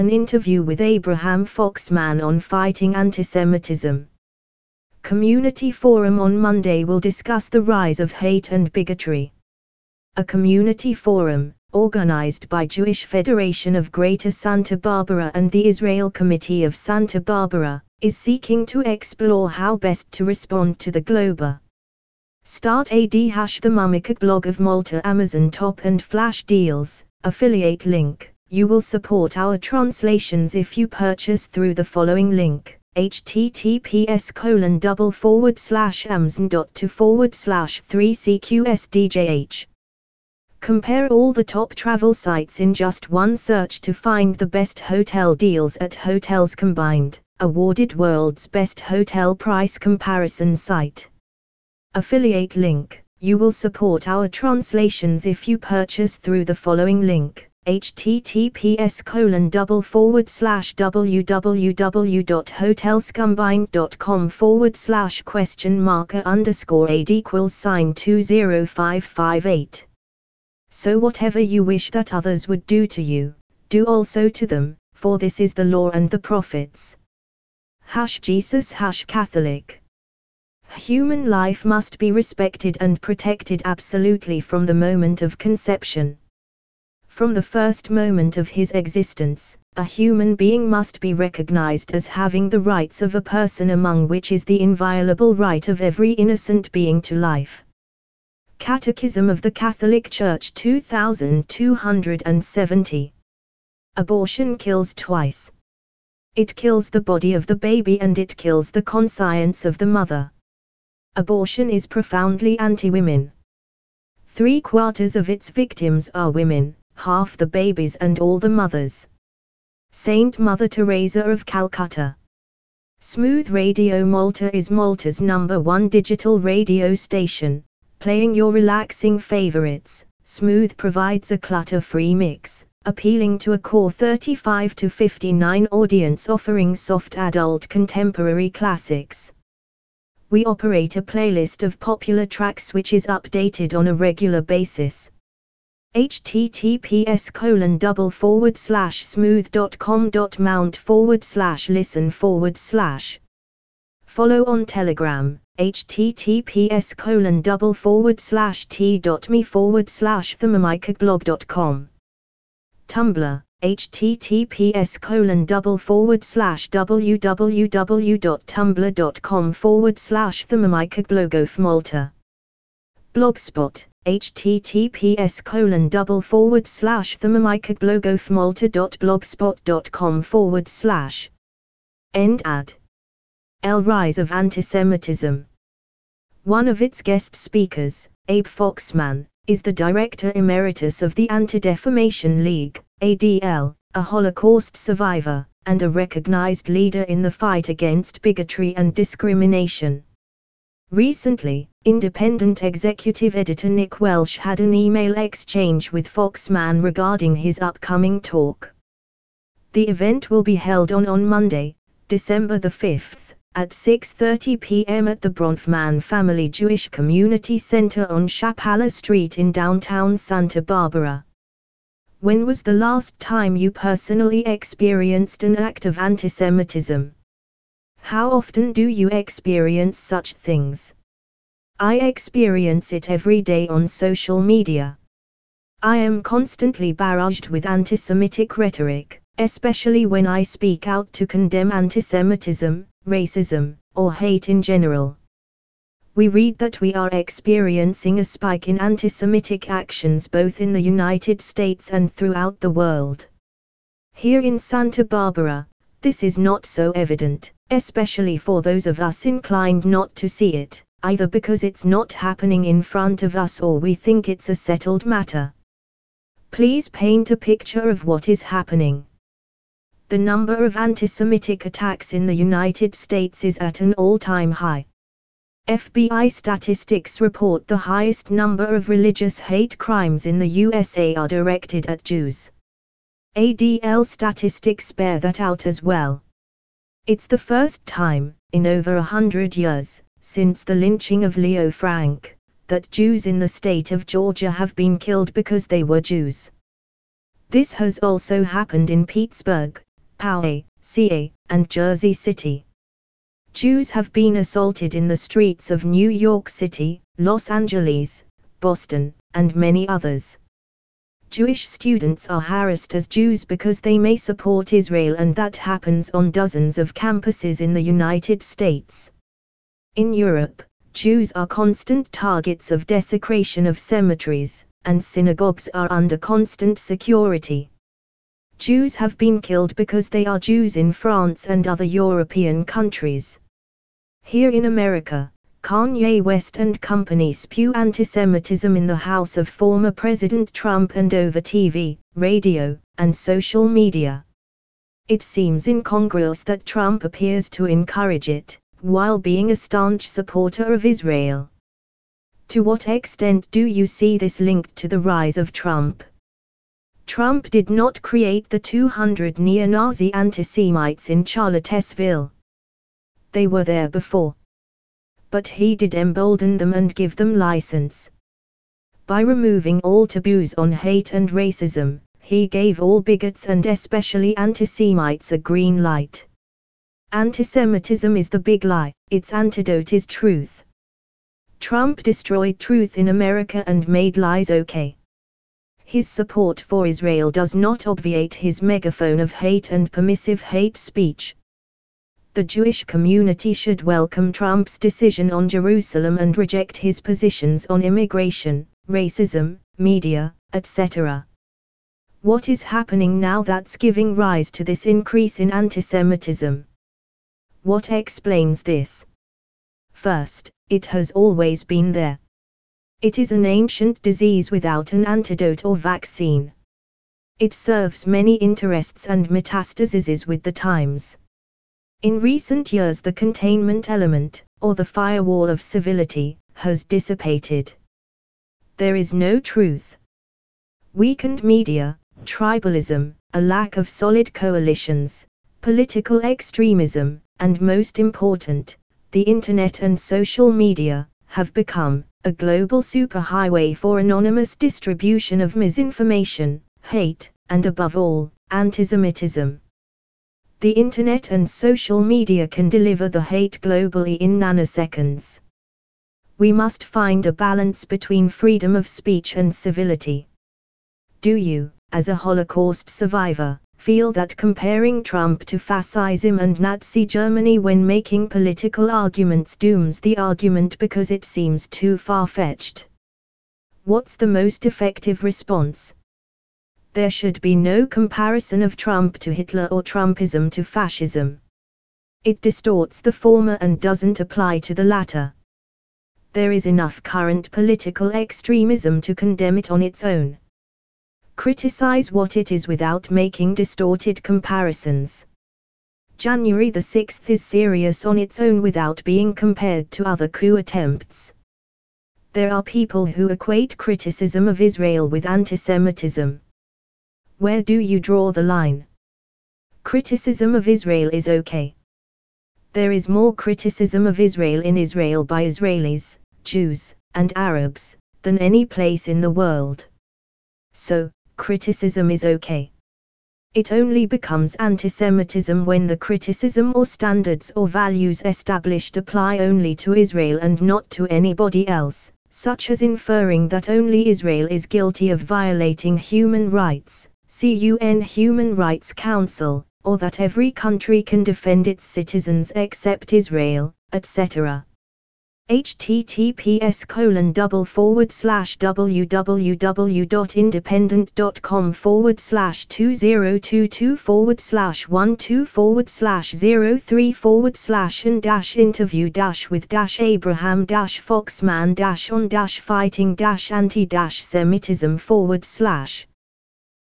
An interview with Abraham Foxman on fighting antisemitism. Community Forum on Monday will discuss the rise of hate and bigotry. A community forum, organized by Jewish Federation of Greater Santa Barbara and the Israel Committee of Santa Barbara, is seeking to explore how best to respond to the global. Start AD hash the Mummica blog of Malta Amazon top and flash deals, affiliate link. You will support our translations if you purchase through the following link https colon double forward slash amazon dot to forward slash 3cqsdjh Compare all the top travel sites in just one search to find the best hotel deals at Hotels Combined, awarded world's best hotel price comparison site. Affiliate link. You will support our translations if you purchase through the following link https colon double forward slash www.hotelscombined.com forward slash question marker underscore aid equals sign 20558 so whatever you wish that others would do to you, do also to them, for this is the law and the prophets. Hash Jesus Hash Catholic. Human life must be respected and protected absolutely from the moment of conception. From the first moment of his existence, a human being must be recognized as having the rights of a person among which is the inviolable right of every innocent being to life. Catechism of the Catholic Church 2270. Abortion kills twice. It kills the body of the baby and it kills the conscience of the mother. Abortion is profoundly anti-women. Three quarters of its victims are women, half the babies and all the mothers. Saint Mother Teresa of Calcutta. Smooth Radio Malta is Malta's number one digital radio station, playing your relaxing favorites. Smooth provides a clutter-free mix, appealing to a core 35 to 59 audience offering soft adult contemporary classics. We operate a playlist of popular tracks which is updated on a regular basis. Https colon double forward slash smooth.com dot mount forward slash listen forward slash follow on telegram https colon double forward slash t.me forward slash thermomicblog.com. Tumblr, https colon double forward slash www.tumblr.com forward slash thermomicblog Malta. Blogspot, https colon double forward slash thermomicblogofmalta.blogspot.com forward slash. End ad. L. Rise of Antisemitism. One of its guest speakers, Abe Foxman, is the Director Emeritus of the Anti-Defamation League, ADL, a Holocaust survivor, and a recognized leader in the fight against bigotry and discrimination. Recently, independent executive editor Nick Welsh had an email exchange with Foxman regarding his upcoming talk. The event will be held on on Monday, December the 5th at 6.30 p.m. at the Bronfman Family Jewish Community Center on Chapala Street in downtown Santa Barbara. When was the last time you personally experienced an act of antisemitism? How often do you experience such things? I experience it every day on social media. I am constantly barraged with anti-Semitic rhetoric, especially when I speak out to condemn anti Semitism, racism, or hate in general. We read that we are experiencing a spike in anti-Semitic actions both in the United States and throughout the world. Here in Santa Barbara, this is not so evident, especially for those of us inclined not to see it, either because it's not happening in front of us or we think it's a settled matter. Please paint a picture of what is happening the number of anti-Semitic attacks in the United States is at an all-time high. FBI statistics report the highest number of religious hate crimes in the USA are directed at Jews. ADL statistics bear that out as well. It's the first time, in over a hundred years, since the lynching of Leo Frank, that Jews in the state of Georgia have been killed because they were Jews. This has also happened in Pittsburgh, Poway, CA, and Jersey City. Jews have been assaulted in the streets of New York City, Los Angeles, Boston, and many others. Jewish students are harassed as Jews because they may support Israel and that happens on dozens of campuses in the United States. In Europe, Jews are constant targets of desecration of cemeteries, and synagogues are under constant security. Jews have been killed because they are Jews in France and other European countries. Here in America, Kanye West and company spew antisemitism in the house of former President Trump and over TV, radio, and social media. It seems incongruous that Trump appears to encourage it, while being a staunch supporter of Israel. To what extent do you see this linked to the rise of Trump? Trump did not create the 200 neo-Nazi anti-Semites in Charlottesville. They were there before but he did embolden them and give them license. By removing all taboos on hate and racism, he gave all bigots and especially anti-Semites a green light. Antisemitism is the big lie, its antidote is truth. Trump destroyed truth in America and made lies okay. His support for Israel does not obviate his megaphone of hate and permissive hate speech, the Jewish community should welcome Trump's decision on Jerusalem and reject his positions on immigration, racism, media, etc. What is happening now that's giving rise to this increase in antisemitism? What explains this? First, it has always been there. It is an ancient disease without an antidote or vaccine. It serves many interests and metastases with the times. In recent years the containment element, or the firewall of civility, has dissipated. There is no truth. Weakened media, tribalism, a lack of solid coalitions, political extremism, and most important, the internet and social media, have become a global superhighway for anonymous distribution of misinformation, hate, and above all, antisemitism. The internet and social media can deliver the hate globally in nanoseconds. We must find a balance between freedom of speech and civility. Do you, as a Holocaust survivor, feel that comparing Trump to fascism and Nazi Germany when making political arguments dooms the argument because it seems too far fetched? What's the most effective response? There should be no comparison of Trump to Hitler or Trumpism to fascism. It distorts the former and doesn't apply to the latter. There is enough current political extremism to condemn it on its own. Criticize what it is without making distorted comparisons. January the 6th is serious on its own without being compared to other coup attempts. There are people who equate criticism of Israel with antisemitism. Where do you draw the line? Criticism of Israel is okay. There is more criticism of Israel in Israel by Israelis, Jews, and Arabs, than any place in the world. So, criticism is okay. It only becomes antisemitism when the criticism or standards or values established apply only to Israel and not to anybody else, such as inferring that only Israel is guilty of violating human rights, UN Human Rights Council, or that every country can defend its citizens except Israel, etc. https colon double forward slash www.independent.com forward slash 2022 forward slash 12 forward slash 03 forward slash and dash interview dash with dash Abraham dash Foxman dash on dash fighting dash anti dash Semitism forward slash